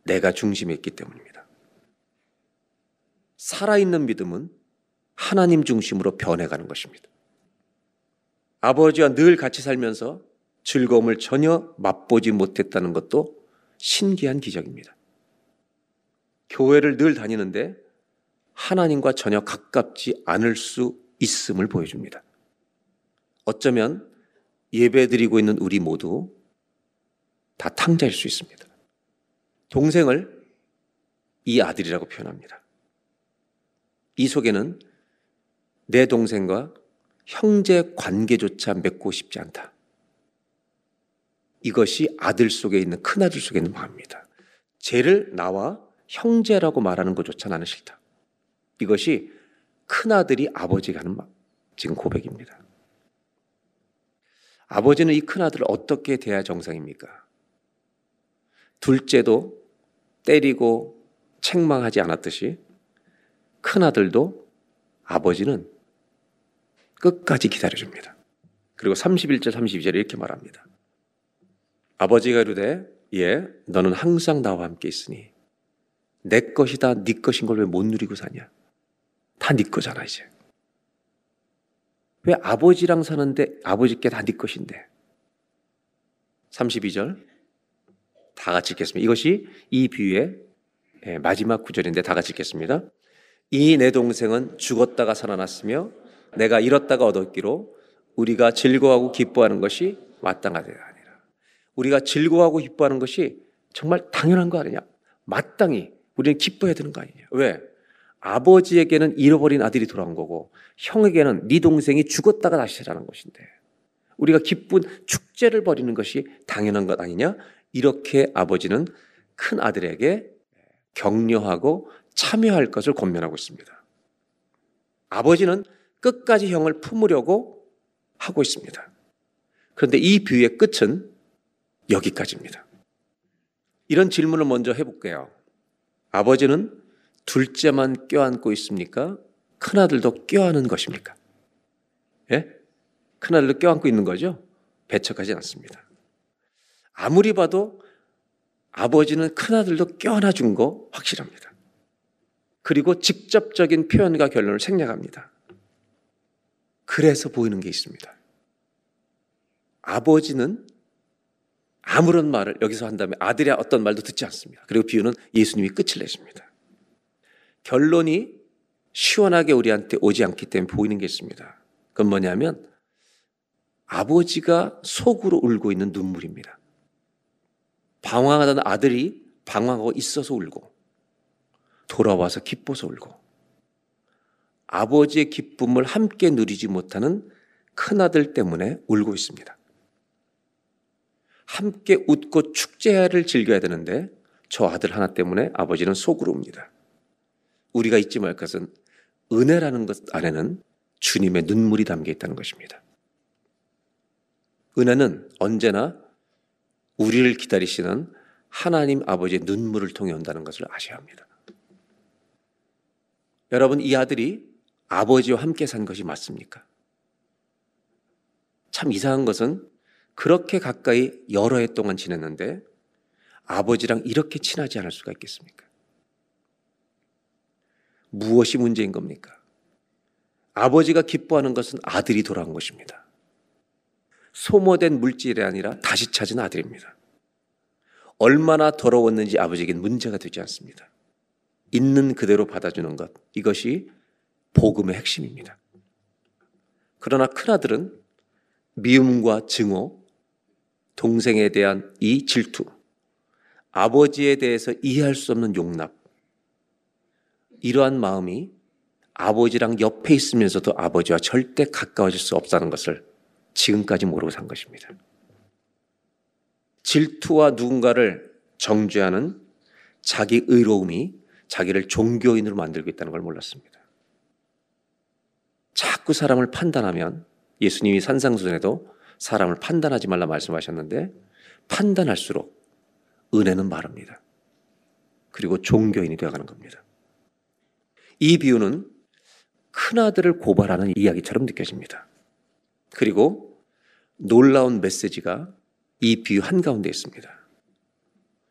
내가 중심에 있기 때문입니다. 살아있는 믿음은 하나님 중심으로 변해가는 것입니다. 아버지와 늘 같이 살면서 즐거움을 전혀 맛보지 못했다는 것도 신기한 기적입니다. 교회를 늘 다니는데 하나님과 전혀 가깝지 않을 수 있음을 보여줍니다. 어쩌면 예배 드리고 있는 우리 모두 다 탕자일 수 있습니다. 동생을 이 아들이라고 표현합니다. 이 속에는 내 동생과 형제 관계조차 맺고 싶지 않다. 이것이 아들 속에 있는 큰아들 속에 있는 마음입니다. 쟤를 나와 형제라고 말하는 것조차 나는 싫다. 이것이 큰아들이 아버지가 하는 지금 고백입니다. 아버지는 이 큰아들을 어떻게 대해야 정상입니까? 둘째도 때리고 책망하지 않았듯이 큰아들도 아버지는 끝까지 기다려줍니다. 그리고 31절 32절에 이렇게 말합니다. 아버지가 이르되 예 너는 항상 나와 함께 있으니 내 것이다 네 것인 걸 왜 못 누리고 사냐 다 네 거잖아 이제 왜 아버지랑 사는데 아버지께 다 네 것인데 32절 다 같이 읽겠습니다 이것이 이 비유의 예, 마지막 구절인데 다 같이 읽겠습니다 이 내 동생은 죽었다가 살아났으며 내가 잃었다가 얻었기로 우리가 즐거워하고 기뻐하는 것이 마땅하다 우리가 즐거워하고 기뻐하는 것이 정말 당연한 거 아니냐? 마땅히 우리는 기뻐해야 되는 거 아니냐? 왜? 아버지에게는 잃어버린 아들이 돌아온 거고 형에게는 네 동생이 죽었다가 다시 살아난 것인데 우리가 기쁜 축제를 벌이는 것이 당연한 것 아니냐? 이렇게 아버지는 큰 아들에게 격려하고 참여할 것을 권면하고 있습니다. 아버지는 끝까지 형을 품으려고 하고 있습니다. 그런데 이 비유의 끝은 여기까지입니다. 이런 질문을 먼저 해볼게요. 아버지는 둘째만 껴안고 있습니까? 큰아들도 껴안은 것입니까? 예? 큰아들도 껴안고 있는 거죠? 배척하지 않습니다. 아무리 봐도 아버지는 큰아들도 껴안아 준 거 확실합니다. 그리고 직접적인 표현과 결론을 생략합니다. 그래서 보이는 게 있습니다. 아버지는 아무런 말을 여기서 한다면 아들이 어떤 말도 듣지 않습니다. 그리고 비유는 예수님이 끝을 내십니다. 결론이 시원하게 우리한테 오지 않기 때문에 보이는 게 있습니다. 그건 뭐냐면 아버지가 속으로 울고 있는 눈물입니다. 방황하던 아들이 방황하고 있어서 울고 돌아와서 기뻐서 울고 아버지의 기쁨을 함께 누리지 못하는 큰아들 때문에 울고 있습니다. 함께 웃고 축제를 즐겨야 되는데 저 아들 하나 때문에 아버지는 속으로 옵니다. 우리가 잊지 말 것은 은혜라는 것 안에는 주님의 눈물이 담겨 있다는 것입니다. 은혜는 언제나 우리를 기다리시는 하나님 아버지의 눈물을 통해 온다는 것을 아셔야 합니다. 여러분, 이 아들이 아버지와 함께 산 것이 맞습니까? 참 이상한 것은 그렇게 가까이 여러 해 동안 지냈는데 아버지랑 이렇게 친하지 않을 수가 있겠습니까? 무엇이 문제인 겁니까? 아버지가 기뻐하는 것은 아들이 돌아온 것입니다. 소모된 물질이 아니라 다시 찾은 아들입니다. 얼마나 더러웠는지 아버지에겐 문제가 되지 않습니다. 있는 그대로 받아주는 것, 이것이 복음의 핵심입니다. 그러나 큰아들은 미움과 증오, 동생에 대한 이 질투, 아버지에 대해서 이해할 수 없는 용납, 이러한 마음이 아버지랑 옆에 있으면서도 아버지와 절대 가까워질 수 없다는 것을 지금까지 모르고 산 것입니다. 질투와 누군가를 정죄하는 자기 의로움이 자기를 종교인으로 만들고 있다는 걸 몰랐습니다. 자꾸 사람을 판단하면 예수님이 산상수전에도 사람을 판단하지 말라 말씀하셨는데 판단할수록 은혜는 마릅니다. 그리고 종교인이 되어가는 겁니다. 이 비유는 큰아들을 고발하는 이야기처럼 느껴집니다. 그리고 놀라운 메시지가 이 비유 한가운데 있습니다.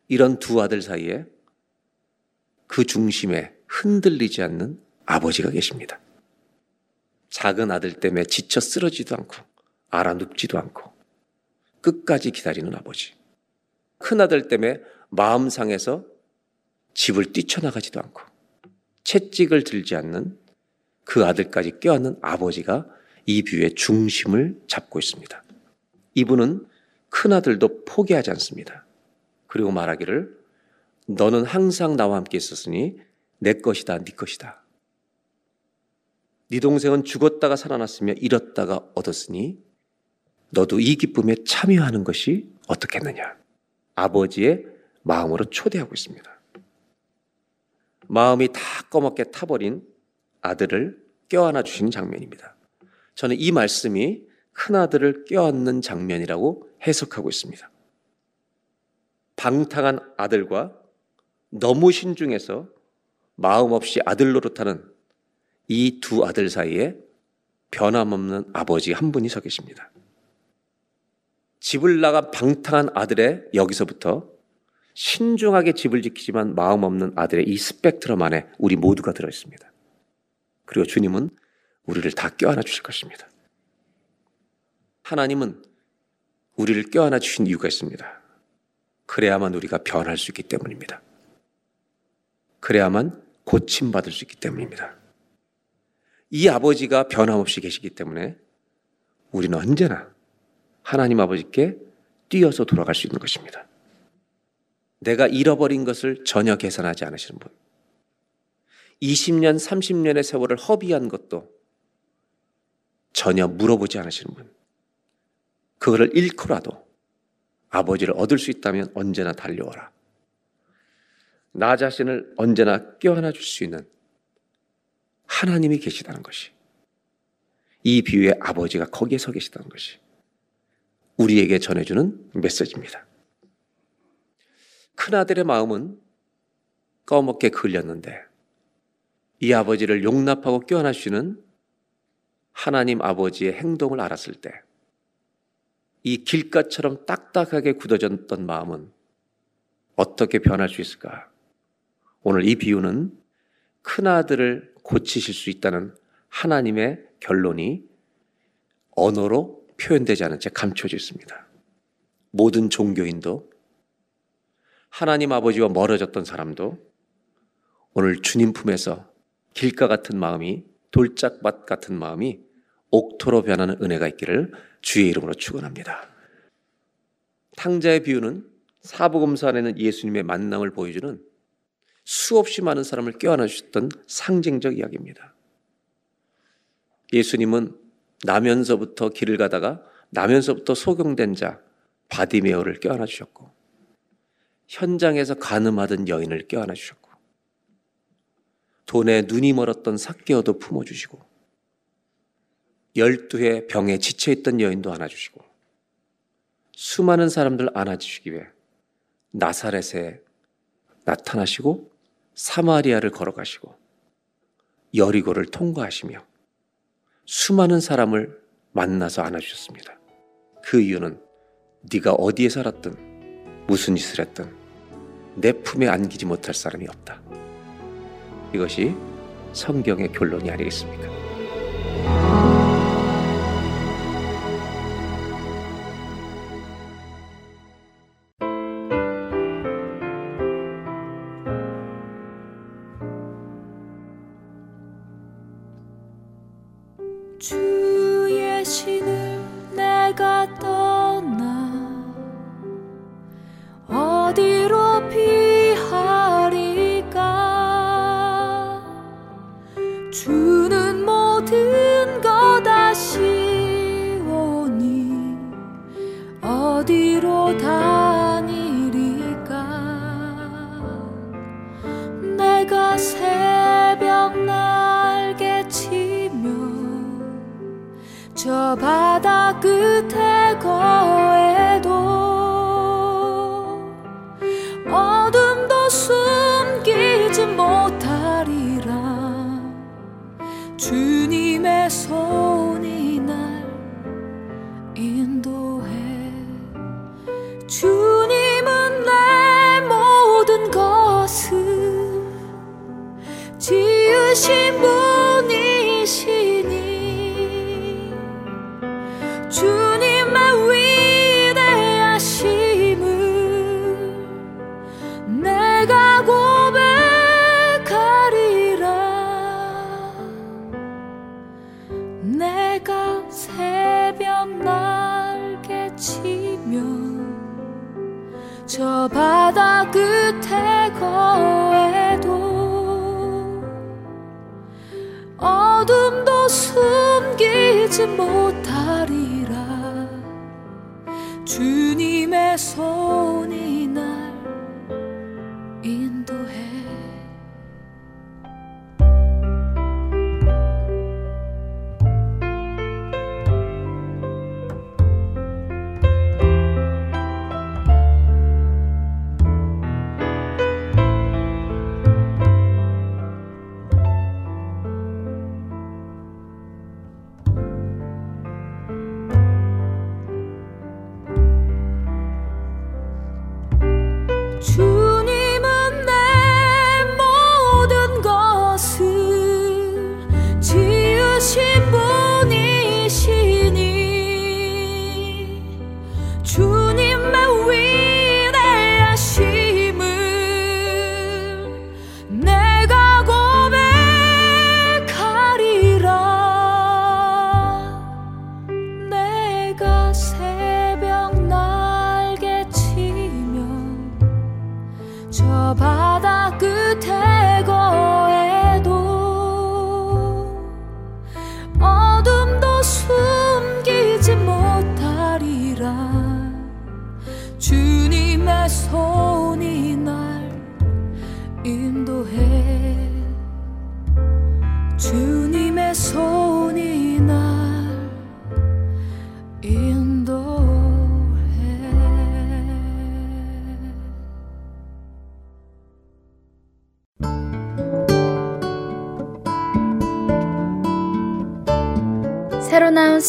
이런 두 아들 사이에 그 중심에 흔들리지 않는 아버지가 계십니다. 작은 아들 때문에 지쳐 쓰러지도 않고 알아눕지도 않고 끝까지 기다리는 아버지. 큰 아들 때문에 마음 상해서 집을 뛰쳐나가지도 않고 채찍을 들지 않는 그 아들까지 껴안는 아버지가 이 비유의 중심을 잡고 있습니다. 이분은 큰 아들도 포기하지 않습니다. 그리고 말하기를 너는 항상 나와 함께 있었으니 내 것이다, 네 것이다. 네 동생은 죽었다가 살아났으며 잃었다가 얻었으니 너도 이 기쁨에 참여하는 것이 어떻겠느냐. 아버지의 마음으로 초대하고 있습니다. 마음이 다 꺼먹게 타버린 아들을 껴안아 주시는 장면입니다. 저는 이 말씀이 큰 아들을 껴안는 장면이라고 해석하고 있습니다. 방탕한 아들과 너무 신중해서 마음 없이 아들 노릇하는 이 두 아들 사이에 변함없는 아버지 한 분이 서 계십니다. 집을 나간 방탕한 아들의 여기서부터 신중하게 집을 지키지만 마음 없는 아들의 이 스펙트럼 안에 우리 모두가 들어 있습니다. 그리고 주님은 우리를 다 껴안아 주실 것입니다. 하나님은 우리를 껴안아 주신 이유가 있습니다. 그래야만 우리가 변할 수 있기 때문입니다. 그래야만 고침받을 수 있기 때문입니다. 이 아버지가 변함없이 계시기 때문에 우리는 언제나 하나님 아버지께 뛰어서 돌아갈 수 있는 것입니다. 내가 잃어버린 것을 전혀 계산하지 않으시는 분. 20년, 30년의 세월을 허비한 것도 전혀 물어보지 않으시는 분. 그거를 잃고라도 아버지를 얻을 수 있다면 언제나 달려와라. 나 자신을 언제나 껴안아 줄 수 있는 하나님이 계시다는 것이 이 비유의 아버지가 거기에 서 계시다는 것이 우리에게 전해주는 메시지입니다. 큰아들의 마음은 꺼먹게 걸렸는데 이 아버지를 용납하고 껴안아주시는 하나님 아버지의 행동을 알았을 때 이 길가처럼 딱딱하게 굳어졌던 마음은 어떻게 변할 수 있을까? 오늘 이 비유는 큰아들을 고치실 수 있다는 하나님의 결론이 언어로 표현되지 않은 채 감춰져 있습니다. 모든 종교인도 하나님 아버지와 멀어졌던 사람도 오늘 주님 품에서 길가 같은 마음이 돌짝밭 같은 마음이 옥토로 변하는 은혜가 있기를 주의 이름으로 축원합니다. 탕자의 비유는 사복음서 안에는 예수님의 만남을 보여주는 수없이 많은 사람을 껴안아 주셨던 상징적 이야기입니다. 예수님은 나면서부터 길을 가다가 나면서부터 소경된 자 바디메어를 껴안아 주셨고 현장에서 가늠하던 여인을 껴안아 주셨고 돈에 눈이 멀었던 삭개어도 품어주시고 열두해 병에 지쳐있던 여인도 안아주시고 수많은 사람들 안아주시기 위해 나사렛에 나타나시고 사마리아를 걸어가시고 여리고를 통과하시며 수많은 사람을 만나서 안아주셨습니다. 그 이유는 네가 어디에 살았든 무슨 짓을 했든 내 품에 안기지 못할 사람이 없다. 이것이 성경의 결론이 아니겠습니까? 주님의 손이 날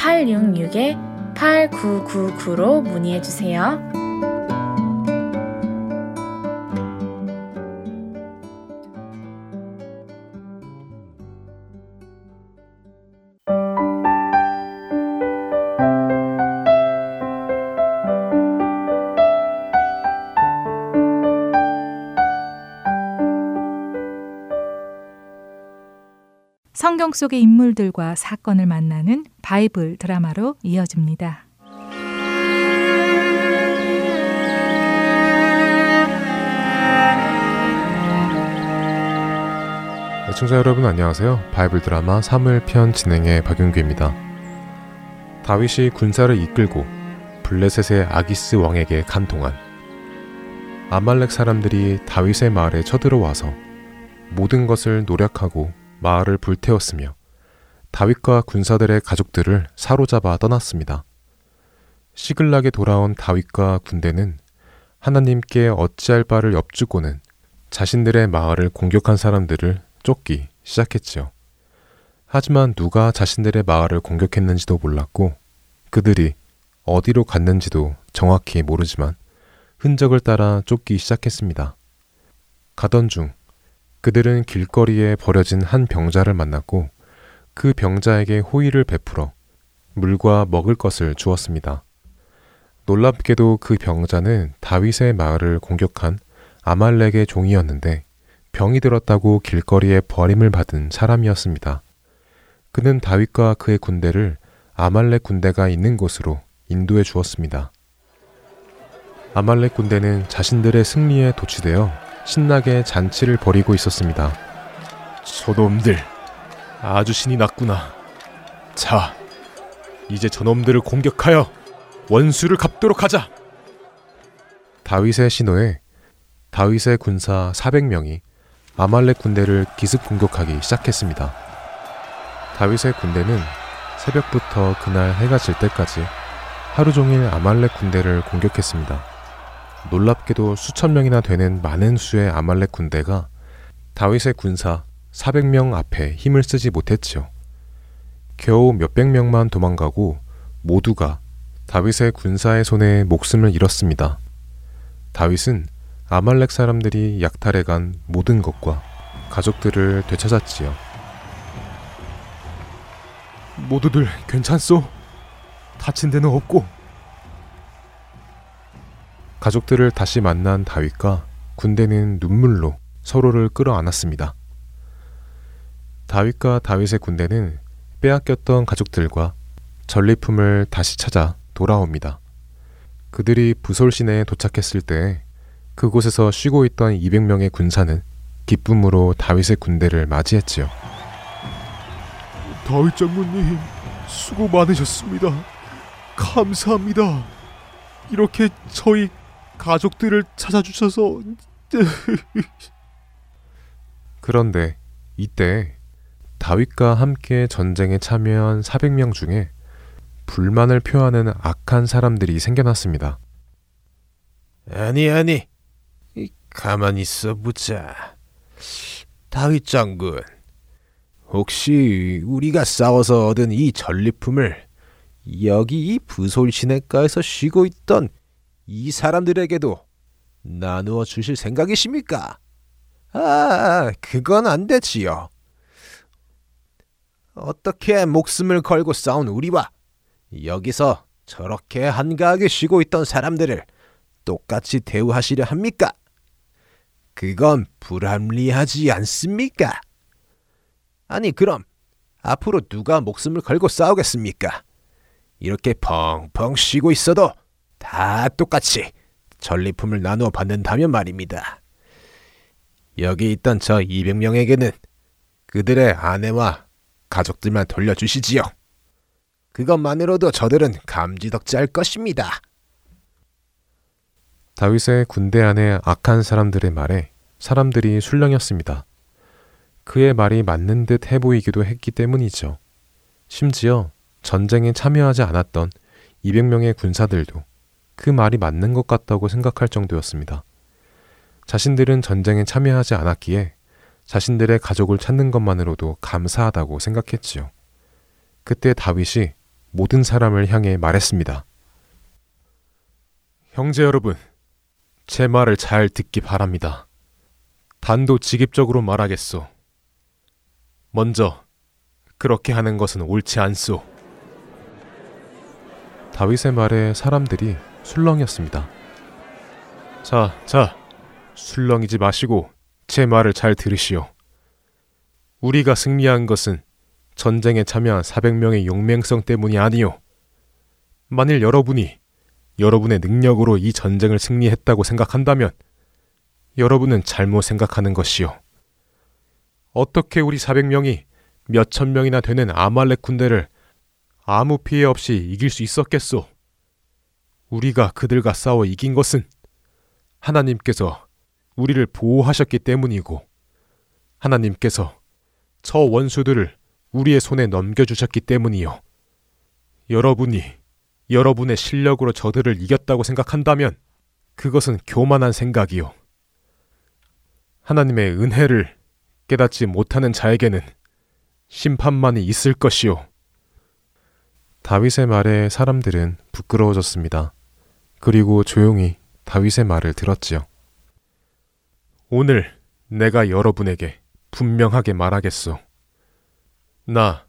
602-866-8999로 문의해 주세요. 성경 속의 인물들과 사건을 만나는 바이블 드라마로 이어집니다. 애청자 여러분 안녕하세요. 바이블 드라마 3월 진행의 박윤규입니다. 다윗이 군사를 이끌고 블레셋의 아기스 왕에게 간 동안 아말렉 사람들이 다윗의 마을에 쳐들어와서 모든 것을 노력하고 마을을 불태웠으며 다윗과 군사들의 가족들을 사로잡아 떠났습니다. 시글락에 돌아온 다윗과 군대는 하나님께 어찌할 바를 엽주고는 자신들의 마을을 공격한 사람들을 쫓기 시작했지요. 하지만 누가 자신들의 마을을 공격했는지도 몰랐고 그들이 어디로 갔는지도 정확히 모르지만 흔적을 따라 쫓기 시작했습니다. 가던 중 그들은 길거리에 버려진 한 병자를 만났고 그 병자에게 호의를 베풀어 물과 먹을 것을 주었습니다. 놀랍게도 그 병자는 다윗의 마을을 공격한 아말렉의 종이었는데 병이 들었다고 길거리에 버림을 받은 사람이었습니다. 그는 다윗과 그의 군대를 아말렉 군대가 있는 곳으로 인도해 주었습니다. 아말렉 군대는 자신들의 승리에 도취되어 신나게 잔치를 벌이고 있었습니다. 저놈들, 아주 신이 났구나. 자, 이제 저놈들을 공격하여 원수를 갚도록 하자. 다윗의 신호에 다윗의 군사 400명이 아말렉 군대를 기습 공격하기 시작했습니다. 다윗의 군대는 새벽부터 그날 해가 질 때까지 하루 종일 아말렉 군대를 공격했습니다. 놀랍게도 수천 명이나 되는 많은 수의 아말렉 군대가 다윗의 군사 400명 앞에 힘을 쓰지 못했지요. 겨우 몇백 명만 도망가고 모두가 다윗의 군사의 손에 목숨을 잃었습니다. 다윗은 아말렉 사람들이 약탈해간 모든 것과 가족들을 되찾았지요. 모두들 괜찮소? 다친 데는 없고. 가족들을 다시 만난 다윗과 군대는 눈물로 서로를 끌어안았습니다. 다윗과 다윗의 군대는 빼앗겼던 가족들과 전리품을 다시 찾아 돌아옵니다. 그들이 부솔 시내에 도착했을 때 그곳에서 쉬고 있던 200명의 군사는 기쁨으로 다윗의 군대를 맞이했지요. 다윗 장군님, 수고 많으셨습니다. 감사합니다. 이렇게 저희 가족들을 찾아주셔서 *laughs* 그런데 이때 다윗과 함께 전쟁에 참여한 400명 중에 불만을 표하는 악한 사람들이 생겨났습니다. 아니 아니 가만히 있어 보자. 다윗 장군, 혹시 우리가 싸워서 얻은 이 전리품을 여기 이 부솔 시내가에서 쉬고 있던 이 사람들에게도 나누어 주실 생각이십니까? 아, 그건 안 되지요. 어떻게 목숨을 걸고 싸운 우리와 여기서 저렇게 한가하게 쉬고 있던 사람들을 똑같이 대우하시려 합니까? 그건 불합리하지 않습니까? 아니, 그럼 앞으로 누가 목숨을 걸고 싸우겠습니까? 이렇게 펑펑 쉬고 있어도 다 똑같이 전리품을 나누어 받는다면 말입니다. 여기 있던 저 200명에게는 그들의 아내와 가족들만 돌려주시지요. 그것만으로도 저들은 감지덕지할 것입니다. 다윗의 군대 안의 악한 사람들의 말에 사람들이 술렁였습니다. 그의 말이 맞는 듯 해 보이기도 했기 때문이죠. 심지어 전쟁에 참여하지 않았던 200명의 군사들도 그 말이 맞는 것 같다고 생각할 정도였습니다. 자신들은 전쟁에 참여하지 않았기에 자신들의 가족을 찾는 것만으로도 감사하다고 생각했지요. 그때 다윗이 모든 사람을 향해 말했습니다. 형제 여러분, 제 말을 잘 듣기 바랍니다. 단도직입적으로 말하겠소. 먼저 그렇게 하는 것은 옳지 않소. 다윗의 말에 사람들이 술렁이었습니다. 자, 자, 술렁이지 마시고 제 말을 잘 들으시오. 우리가 승리한 것은 전쟁에 참여한 400명의 용맹성 때문이 아니오. 만일 여러분이 여러분의 능력으로 이 전쟁을 승리했다고 생각한다면 여러분은 잘못 생각하는 것이오. 어떻게 우리 400명이 몇천 명이나 되는 아말렉 군대를 아무 피해 없이 이길 수 있었겠소? 우리가 그들과 싸워 이긴 것은 하나님께서 우리를 보호하셨기 때문이고 하나님께서 저 원수들을 우리의 손에 넘겨주셨기 때문이요. 여러분이 여러분의 실력으로 저들을 이겼다고 생각한다면 그것은 교만한 생각이요. 하나님의 은혜를 깨닫지 못하는 자에게는 심판만이 있을 것이요. 다윗의 말에 사람들은 부끄러워졌습니다. 그리고 조용히 다윗의 말을 들었지요. 오늘 내가 여러분에게 분명하게 말하겠소. 나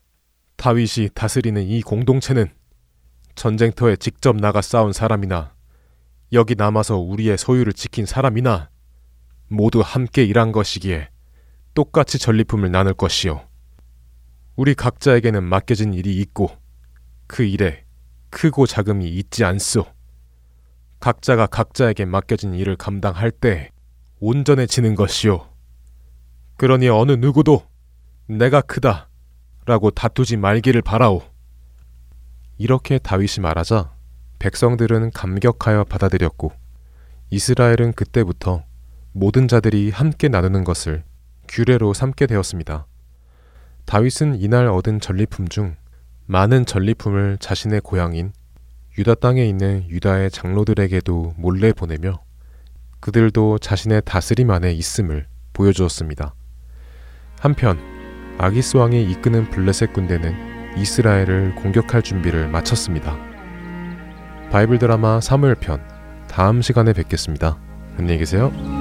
다윗이 다스리는 이 공동체는 전쟁터에 직접 나가 싸운 사람이나 여기 남아서 우리의 소유를 지킨 사람이나 모두 함께 일한 것이기에 똑같이 전리품을 나눌 것이요. 우리 각자에게는 맡겨진 일이 있고 그 일에 크고 작음이 있지 않소. 각자가 각자에게 맡겨진 일을 감당할 때 온전해지는 것이요. 그러니 어느 누구도 내가 크다 라고 다투지 말기를 바라오. 이렇게 다윗이 말하자 백성들은 감격하여 받아들였고 이스라엘은 그때부터 모든 자들이 함께 나누는 것을 규례로 삼게 되었습니다. 다윗은 이날 얻은 전리품 중 많은 전리품을 자신의 고향인 유다 땅에 있는 유다의 장로들에게도 몰래 보내며 그들도 자신의 다스림 안에 있음을 보여주었습니다. 한편 아기스 왕이 이끄는 블레셋 군대는 이스라엘을 공격할 준비를 마쳤습니다. 바이블 드라마 사무엘편 다음 시간에 뵙겠습니다. 안녕히 계세요.